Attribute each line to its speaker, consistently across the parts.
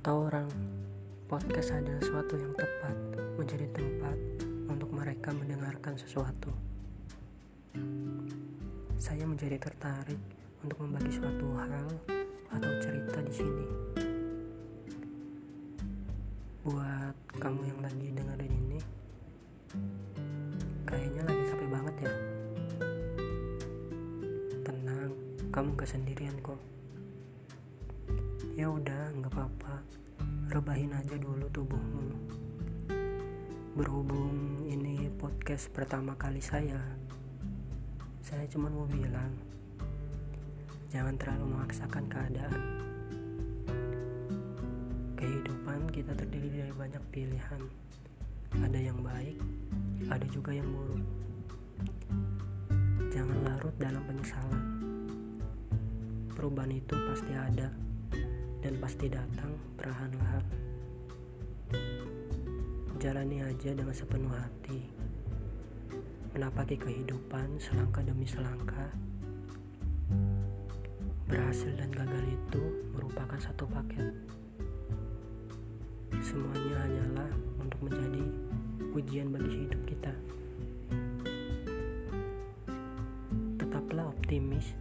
Speaker 1: Kata orang, podcast adalah suatu yang tepat menjadi tempat untuk mereka mendengarkan sesuatu. Saya menjadi tertarik untuk membagi suatu hal atau cerita di sini. Buat kamu yang lagi dengerin ini, kayaknya lagi capek banget ya. Tenang, kamu gak sendirian kok. Ya udah, nggak apa-apa. Rebahin aja dulu tubuhmu. Berhubung ini podcast pertama kali saya, saya cuma mau bilang, jangan terlalu memaksakan keadaan. Kehidupan kita terdiri dari banyak pilihan. Ada yang baik, ada juga yang buruk. Jangan larut dalam penyesalan. Perubahan itu pasti ada dan pasti datang perlahan-lahan. Jalani aja dengan sepenuh hati. Menapaki kehidupan selangkah demi selangkah. Berhasil dan gagal itu merupakan satu paket. Semuanya hanyalah untuk menjadi ujian bagi hidup kita. Tetaplah optimis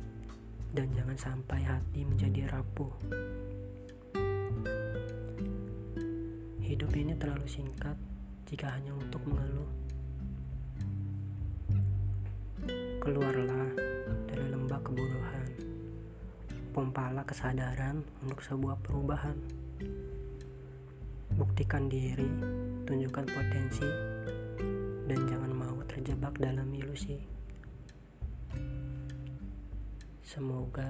Speaker 1: dan jangan sampai hati menjadi rapuh. Hidup ini terlalu singkat jika hanya untuk mengeluh. Keluarlah dari lembah kebodohan. Pompalah kesadaran untuk sebuah perubahan. Buktikan diri, tunjukkan potensi, dan jangan mau terjebak dalam ilusi. Semoga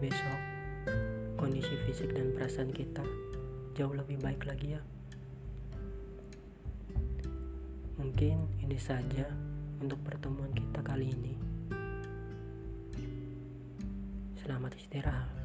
Speaker 1: besok kondisi fisik dan perasaan kita jauh lebih baik lagi ya. Mungkin ini saja untuk pertemuan kita kali ini. Selamat istirahat.